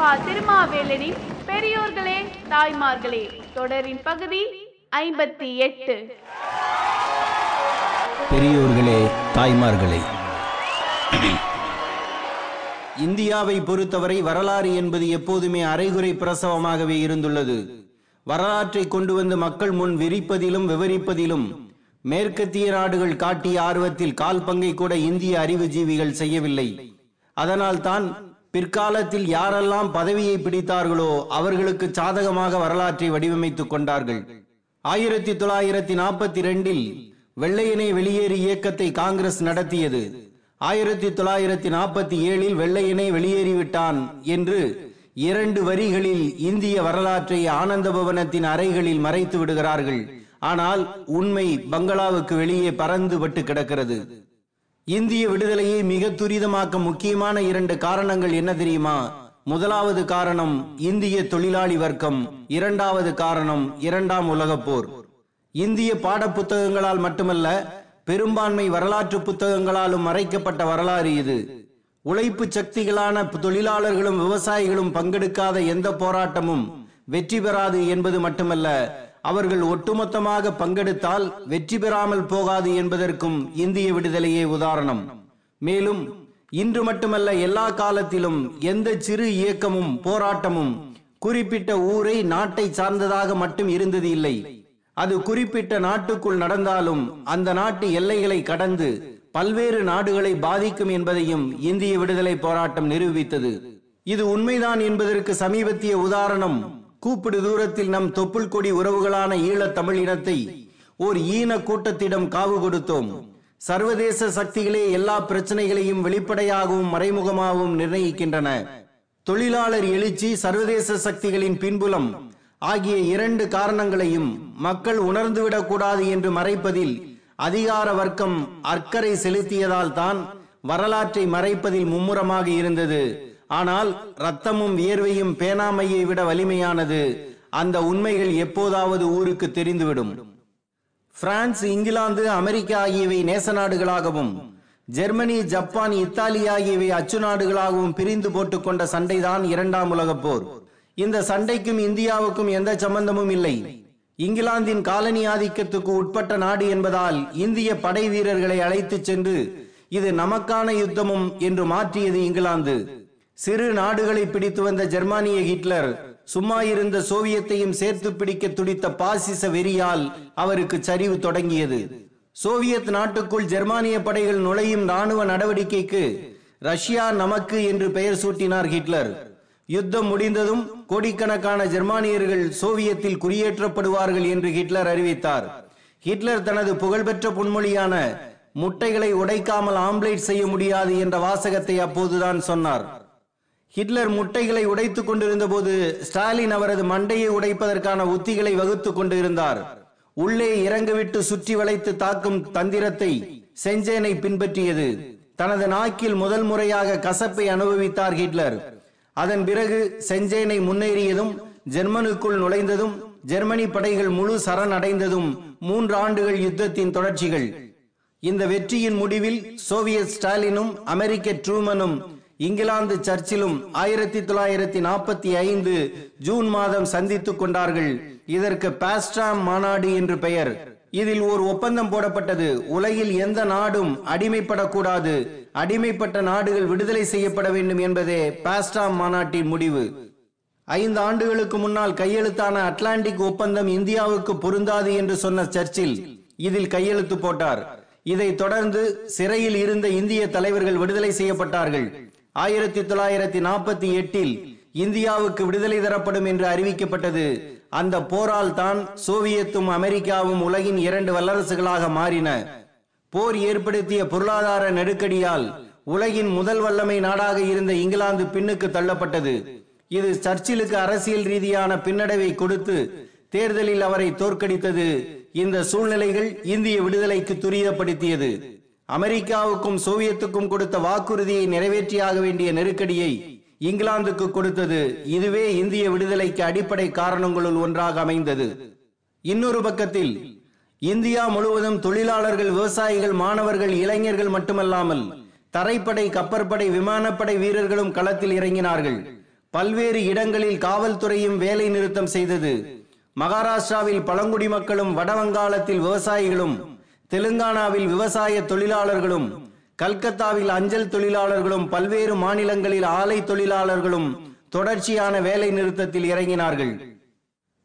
பா திருமாவேலனின் பெரியோர்களே தாய்மார்களே தொடரின் பகுதி ஐம்பத்தி எட்டு. பெரியோர்களே தாய்மார்களே இந்தியாவை பொறுத்தவரை வரலாறு என்பது எப்போதுமே அரைகுறை பிரசவமாகவே இருந்துள்ளது. வரலாற்றை கொண்டு வந்து மக்கள் முன் விரிப்பதிலும் விவரிப்பதிலும் மேற்கத்திய நாடுகள் காட்டிய ஆர்வத்தில் கால் பங்கை கூட இந்திய அறிவுஜீவிகள் செய்யவில்லை. அதனால் தான் பிற்காலத்தில் யாரெல்லாம் பதவியை பிடித்தார்களோ அவர்களுக்கு சாதகமாக வரலாற்றை வடிவமைத்துக் கொண்டார்கள். ஆயிரத்தி தொள்ளாயிரத்தி நாற்பத்தி ரெண்டில் வெள்ளையனே வெளியேறு இயக்கத்தை காங்கிரஸ் நடத்தியது. ஆயிரத்தி தொள்ளாயிரத்தி நாற்பத்தி ஏழில் வெள்ளையனே வெளியேறிவிட்டான் என்று இரண்டு வரிகளில் இந்திய வரலாற்றை ஆனந்த பவனத்தின் அறைகளில் மறைத்து விடுகிறார்கள். ஆனால் உண்மை பங்களாவுக்கு வெளியே பறந்துபட்டு கிடக்கிறது. இந்திய விடுதலையை மிக துரிதமாக்க முக்கியமான இரண்டு காரணங்கள் என்ன தெரியுமா? முதலாவது காரணம் இந்திய தொழிலாளி வர்க்கம். இரண்டாவது காரணம் இரண்டாம் உலகப் போர். இந்திய பாட புத்தகங்களால் மட்டுமல்ல பெரும்பான்மை வரலாற்று புத்தகங்களாலும் மறைக்கப்பட்ட வரலாறு இது. உழைப்பு சக்திகளான தொழிலாளர்களும் விவசாயிகளும் பங்கெடுக்காத எந்த போராட்டமும் வெற்றி பெறாது என்பது மட்டுமல்ல அவர்கள் ஒட்டுமொத்தமாக பங்கெடுத்தால் வெற்றி பெறாமல் போகாது என்பதற்கும் இந்திய விடுதலையே உதாரணம். மேலும் இன்று மட்டுமல்ல எல்லா காலத்திலும் எந்த சிறு இயக்கமும் போராட்டமும் குறிப்பிட்ட ஊரை நாட்டை சார்ந்ததாக மட்டும் இருந்தது இல்லை. அது குறிப்பிட்ட நாட்டுக்குள் நடந்தாலும் அந்த நாட்டு எல்லைகளை கடந்து பல்வேறு நாடுகளை பாதிக்கும் என்பதையும் இந்திய விடுதலை போராட்டம் நிரூபித்தது. இது உண்மைதான் என்பதற்கு சமீபத்திய உதாரணம். கூப்பிடு தூரத்தில் நம் தொப்புள் கொடி உறவுகளான ஈழத் தமிழ் இனத்தை ஓர் ஈன கூட்டத்திடம் காவு கொடுத்தோம். சர்வதேச சக்திகளே எல்லா பிரச்சனைகளையும் வெளிப்படையாகவும் மறைமுகமாகவும் நிர்ணயிக்கின்றன. தொழிலாளர் எழுச்சி சர்வதேச சக்திகளின் பின்புலம் ஆகிய இரண்டு காரணங்களையும் மக்கள் உணர்ந்துவிடக் கூடாது என்று மறைப்பதில் அதிகார வர்க்கம் அக்கறை செலுத்தியதால் தான் வரலாற்றை மறைப்பதில் மும்முரமாக இருந்தது. ஆனால் ரத்தமும் வியர்வையும் பேனாமையை விட வலிமையானது. அந்த உண்மைகள் எப்போதாவது ஊருக்கு தெரிந்துவிடும். பிரான்ஸ் இங்கிலாந்து அமெரிக்கா ஆகியவை நேச நாடுகளாகவும் ஜெர்மனி ஜப்பான் இத்தாலி ஆகியவை அச்சு நாடுகளாகவும் பிரிந்து போட்டுக்கொண்ட சண்டைதான் இரண்டாம் உலகப் போர். இந்த சண்டைக்கும் இந்தியாவுக்கும் எந்த சம்பந்தமும் இல்லை. இங்கிலாந்தின் காலனி ஆதிக்கத்துக்கு உட்பட்ட நாடு என்பதால் இந்திய படை வீரர்களை அழைத்துச் சென்று இது நமக்கான யுத்தமும் என்று மாற்றியது இங்கிலாந்து. சிறு நாடுகளை பிடித்து வந்த ஜெர்மானிய ஹிட்லர் சும்மா இருந்த சோவியத்தையும் சேர்த்து பிடிக்க துடித்த பாசிச வெறியால் அவருக்கு சரிவு தொடங்கியது. சோவியத் நாட்டுக்குள் ஜெர்மானிய படைகள் நுழையும் ராணுவ நடவடிக்கைக்கு ரஷ்யா நமக்கு என்று பெயர் சூட்டினார் ஹிட்லர். யுத்தம் முடிந்ததும் கோடிக்கணக்கான ஜெர்மானியர்கள் சோவியத்தில் குடியேற்றப்படுவார்கள் என்று ஹிட்லர் அறிவித்தார். ஹிட்லர் தனது புகழ்பெற்ற பொன்மொழியான முட்டைகளை உடைக்காமல் ஆம்லேட் செய்ய முடியாது என்ற வாசகத்தை அப்போதுதான் சொன்னார். ஹிட்லர் முட்டைகளை உடைத்துக் கொண்டிருந்த போது ஸ்டாலின் அவரது மண்டையை உடைப்பதற்கான உத்திகளை வகுத்துக் கொண்டிருந்தார். உள்ளே இறங்கிவிட்டு சுற்றி வளைத்து தாக்கும் தந்திரத்தை செஞ்சேனை பின்பற்றியது. தனது நாக்கில் முதல் முறையாக கசப்பை அனுபவித்தார் ஹிட்லர். அதன் பிறகு செஞ்சேனை முன்னேறியதும் ஜெர்மனுக்குள் நுழைந்ததும் ஜெர்மனி படைகள் முழு சரணடைந்ததும் மூன்று ஆண்டுகள் யுத்தத்தின் தொடர்ச்சிகள். இந்த வெற்றியின் முடிவில் சோவியத் ஸ்டாலினும் அமெரிக்க ட்ரூமனும் இங்கிலாந்து சர்ச்சிலும் ஆயிரத்தி தொள்ளாயிரத்தி நாற்பத்தி ஐந்து ஜூன் மாதம் சந்தித்துக் கொண்டார்கள். இதற்கு பாஸ்டாம் மாநாடு என்று பெயர். இதில் ஒரு ஒப்பந்தம் போடப்பட்டது. உலகில் எந்த நாடும் அடிமைப்படக்கூடாது. அடிமைப்பட்ட நாடுகள் விடுதலை செய்யப்பட வேண்டும் என்பதே பாஸ்டாம் மாநாட்டின் முடிவு. ஐந்து ஆண்டுகளுக்கு முன்னால் கையெழுத்தான அட்லாண்டிக் ஒப்பந்தம் இந்தியாவுக்கு பொருந்தாது என்று சொன்ன சர்ச்சில் இதில் கையெழுத்து போட்டார். இதைத் தொடர்ந்து சிறையில் இருந்த இந்திய தலைவர்கள் விடுதலை செய்யப்பட்டார்கள். ஆயிரத்தி தொள்ளாயிரத்தி நாற்பத்தி எட்டில் இந்தியாவுக்கு விடுதலை தரப்படும் என்று அறிவிக்கப்பட்டது. அந்த போரால் தான் சோவியத்தும் அமெரிக்காவும் உலகின் இரண்டு வல்லரசுகளாக மாறின. போர் ஏற்படுத்திய பொருளாதார நெருக்கடியால் உலகின் முதல் வல்லமை நாடாக இருந்த இங்கிலாந்து பின்னுக்கு தள்ளப்பட்டது. இது சர்ச்சிலுக்கு அரசியல் ரீதியான பின்னடைவை கொடுத்து தேர்தலில் அவரை தோற்கடித்தது. இந்த சூழ்நிலைகள் இந்திய விடுதலைக்கு துரிதப்படுத்தியது. அமெரிக்காவுக்கும் சோவியத்துக்கும் கொடுத்த வாக்குறுதியை நிறைவேற்றியாக வேண்டிய நெருக்கடியை இங்கிலாந்துக்கு கொடுத்தது இதுவே இந்திய விடுதலைக்கு அடிப்படை காரணங்களுள் ஒன்றாக அமைந்தது. இன்னொரு பக்கத்தில் இந்தியா முழுவதும் தொழிலாளர்கள் விவசாயிகள் மாணவர்கள் இளைஞர்கள் மட்டுமல்லாமல் தரைப்படை கப்பற்படை விமானப்படை வீரர்களும் களத்தில் இறங்கினார்கள். பல்வேறு இடங்களில் காவல்துறையும் வேலை நிறுத்தம் செய்தது. மகாராஷ்டிராவில் பழங்குடி மக்களும் வடவங்காளத்தில் விவசாயிகளும் தெலுங்கானாவில் விவசாய தொழிலாளர்களும் கல்கத்தாவில் அஞ்சல் தொழிலாளர்களும் பல்வேறு மாநிலங்களில் ஆலை தொழிலாளர்களும் தொடர்ச்சியான வேலை நிறுத்தத்தில் இறங்கினார்கள்.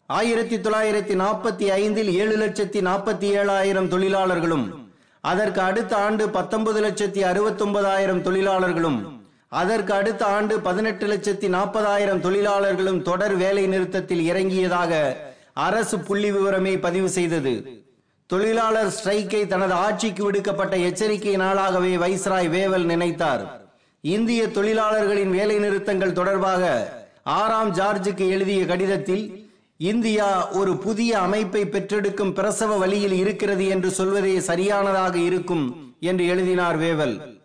ஆயிரத்தி தொள்ளாயிரத்தி நாற்பத்தி ஐந்தில் ஏழு லட்சத்தி நாற்பத்தி ஏழாயிரம் தொழிலாளர்களும் அதற்கு அடுத்த ஆண்டு பத்தொன்பது லட்சத்தி அறுபத்தொன்பதாயிரம் தொழிலாளர்களும் அதற்கு அடுத்த ஆண்டு பதினெட்டு லட்சத்தி நாற்பதாயிரம் தொழிலாளர்களும் தொடர் வேலை நிறுத்தத்தில் இறங்கியதாக அரசு புள்ளி விவரமே பதிவு செய்தது. தொழிலாளர் ஸ்ட்ரைக்கை தனது ஆட்சிக்கு விடுக்கப்பட்ட எச்சரிக்கை நாளாகவே வைஸ்ராய் வேவல் நினைத்தார். இந்திய தொழிலாளர்களின் வேலை நிறுத்தங்கள் தொடர்பாக ஆறாம் ஜார்ஜுக்கு எழுதிய கடிதத்தில் இந்தியா ஒரு புதிய அமைப்பை பெற்றெடுக்கும் பிரசவ வழியில் இருக்கிறது என்று சொல்வதே சரியானதாக இருக்கும் என்று எழுதினார் வேவல்.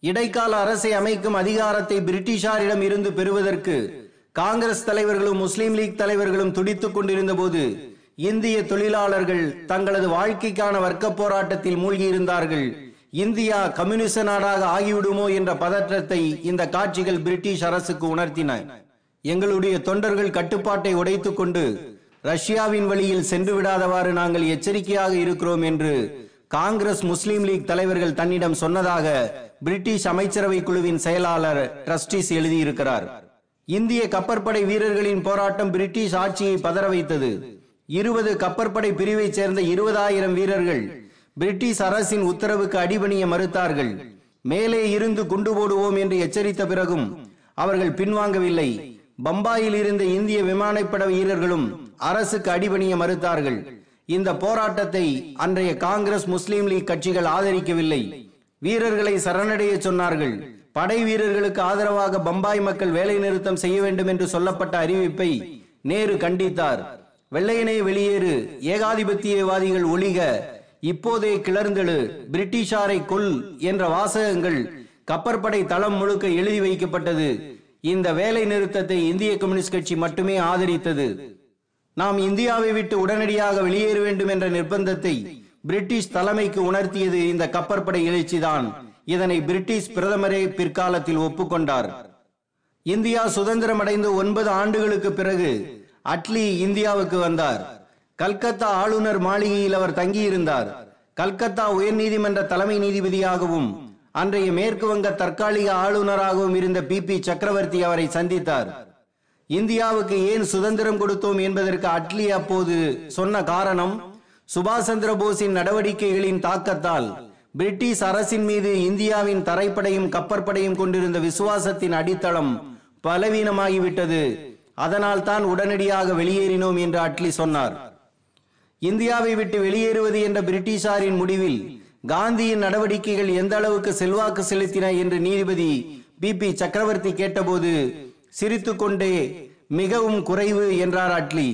இடைக்கால அரசை அமைக்கும் அதிகாரத்தை பிரிட்டிஷாரிடம் இருந்து பெறுவதற்கு காங்கிரஸ் தலைவர்களும் முஸ்லீம் லீக் தலைவர்களும் துடித்துக் கொண்டிருந்த போது இந்திய தொழிலாளர்கள் தங்களது வாழ்க்கைக்கான வர்க்க போராட்டத்தில் மூழ்கியிருந்தார்கள். இந்தியா கம்யூனிச நாடாக ஆகிவிடுமோ என்ற பதற்றத்தை இந்த காட்சிகள் பிரிட்டிஷ் அரசுக்கு உணர்த்தின. எங்களுடைய தொண்டர்கள் கட்டுப்பாட்டை உடைத்துக் கொண்டு ரஷ்யாவின் வழியில் சென்று விடாதவாறு நாங்கள் எச்சரிக்கையாக இருக்கிறோம் என்று காங்கிரஸ் முஸ்லீம் லீக் தலைவர்கள் தன்னிடம் சொன்னதாக பிரிட்டிஷ் அமைச்சரவை குழுவின் செயலாளர் ட்ரஸ்டிஸ் எழுதியிருக்கிறார். இந்திய கப்பற்படை வீரர்களின் போராட்டம் பிரிட்டிஷ் ஆட்சியை பதற வைத்தது. இருபது கப்பற்படை பிரிவைச் சேர்ந்த இருபதாயிரம் வீரர்கள் பிரிட்டிஷ் அரசின் உத்தரவுக்கு அடிபணிய மறுத்தார்கள். மேலே இருந்து குண்டு போடுவோம் என்று எச்சரித்த பிறகும் அவர்கள் பின்வாங்கவில்லை. பம்பாயில் இருந்த இந்திய விமானப்பட வீரர்களும் அரசுக்கு அடிபணிய மறுத்தார்கள். இந்த போராட்டத்தை அன்றைய காங்கிரஸ் முஸ்லீம் லீக் கட்சிகள் ஆதரிக்கவில்லை. வீரர்களை சரணடைய சொன்னார்கள். படை வீரர்களுக்கு ஆதரவாக பம்பாய் மக்கள் வேலை நிறுத்தம் செய்ய வேண்டும் என்று சொல்லப்பட்ட அறிவிப்பை நேரு கண்டித்தார். வெள்ளையனே வெளியேறு ஏகாதிபத்தியவாதிகள் ஒழிக இப்போதே கிளர்ந்தெழு பிரிட்டிஷாரை கொல் என்ற வாசகங்கள் கப்பற்படை தளம் முழுக்க எழுதி வைக்கப்பட்டது. இந்த வேலை நிறுத்தத்தை இந்திய கம்யூனிஸ்ட் கட்சி மட்டுமே ஆதரித்தது. நாம் இந்தியாவை விட்டு உடனடியாக வெளியேற வேண்டும் என்ற நிர்பந்தத்தை பிரிட்டிஷ் தலைமைக்கு உணர்த்தியது இந்த கப்பற்படை எழுச்சிதான். இதனை பிரிட்டிஷ் பிரதமரே பிற்காலத்தில் ஒப்புக்கொண்டார். இந்தியா சுதந்திரம் அடைந்து ஒன்பது ஆண்டுகளுக்கு பிறகு அட்லி இந்தியாவுக்கு வந்தார். கல்கத்தா ஆளுநர் மாளிகையில் அவர் தங்கியிருந்தார். கல்கத்தா உயர்நீதிமன்ற தலைமை நீதிபதியாகவும் அன்றைய மேற்கு வங்க தற்காலிக ஆளுநராகவும் இருந்த பி. பி. சக்கரவர்த்தி அவரை சந்தித்தார். இந்தியாவுக்கு ஏன் சுதந்திரம் கொடுத்தோம் என்பதற்கு அட்லி அப்போது சொன்ன காரணம் சுபாஷ் சந்திர போஸின் நடவடிக்கைகளின் தாக்கத்தால் பிரிட்டிஷ் அரசின் மீது இந்தியாவின் தரைப்படையும் கப்பற்படையும் கொண்டிருந்த விசுவாசத்தின் அடித்தளம் பலவீனமாகிவிட்டது. அதனால் தான் உடனடியாக வெளியேறினோம் என்று அட்லி சொன்னார். இந்தியாவை விட்டு வெளியேறுவது என்ற பிரிட்டிஷாரின் முடிவில் காந்தியின் நடவடிக்கைகள் எந்த அளவுக்கு செல்வாக்கு செலுத்தின என்று நீதிபதி பி. பி. சக்கரவர்த்தி கேட்டபோது சிரித்துக்கொண்டே மிகவும் குறைவு என்றார் அட்லி.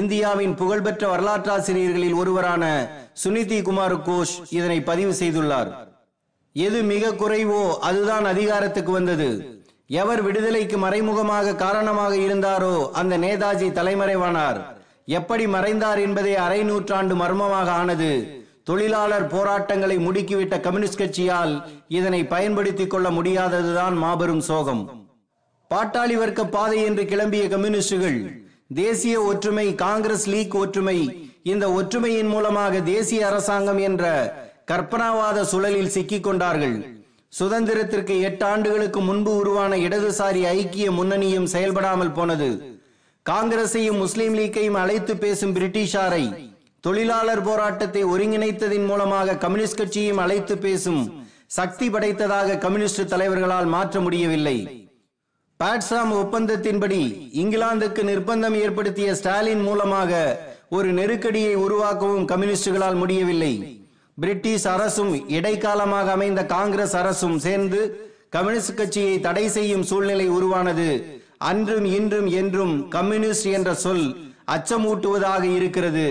இந்தியாவின் புகழ்பெற்ற வரலாற்றாசிரியர்களில் ஒருவரான சுனிதி குமார் கோஷ் இதனை பதிவு செய்துள்ளார். எது மிக குறைவோ அதுதான் அதிகாரத்துக்கு வந்தது. எவர் விடுதலைக்கு மறைமுகமாக காரணமாக இருந்தாரோ அந்த நேதாஜி தலைமறைவானார். எப்படி மறைந்தார் என்பதே அரை நூற்றாண்டு மர்மமாக ஆனது. தொழிலாளர் போராட்டங்களை முடுக்கிவிட்ட கம்யூனிஸ்ட் கட்சியால் இதனை பயன்படுத்திக் கொள்ள முடியாததுதான் மாபெரும் சோகம். பாட்டாளி வர்க்க பாதை என்று கிளம்பிய கம்யூனிஸ்டுகள் தேசிய ஒற்றுமை காங்கிரஸ் லீக் ஒற்றுமை இந்த ஒற்றுமையின் மூலமாக தேசிய அரசாங்கம் என்ற கற்பனாவாத சுழலில் சிக்கிக் கொண்டார்கள். சுதந்திரத்திற்கு எட்டு ஆண்டுகளுக்கு முன்பு உருவான இடதுசாரி ஐக்கிய முன்னணியும் செயல்படாமல் போனது. காங்கிரஸையும் முஸ்லீம் லீக்கையும் அழைத்து பேசும் பிரிட்டிஷாரை தொழிலாளர் போராட்டத்தை ஒருங்கிணைத்ததின் மூலமாக கம்யூனிஸ்ட் கட்சியும் அழைத்து பேசும் சக்தி படைத்ததாக கம்யூனிஸ்ட் தலைவர்களால் மாற்ற முடியவில்லை. பாட்சாம் ஒப்பந்தத்தின்படி இங்கிலாந்துக்கு நிர்பந்தம் ஏற்படுத்திய ஸ்டாலின் மூலமாக ஒரு நெருக்கடியை உருவாக்கவும் கம்யூனிஸ்டுகளால் முடியவில்லை. பிரிட்டிஷ் அரசும் இடைக்காலமாக அமைந்த காங்கிரஸ் அரசும் சேர்ந்து கம்யூனிஸ்ட் கட்சியை தடை செய்யும் சூழ்நிலை உருவானது. அன்றும் இன்றும் என்றும் கம்யூனிஸ்ட் என்ற சொல் அச்சமூட்டுவதாக இருக்கிறது.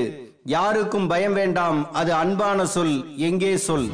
யாருக்கும் பயம் வேண்டாம் அது அன்பான சொல் எங்கே சொல்?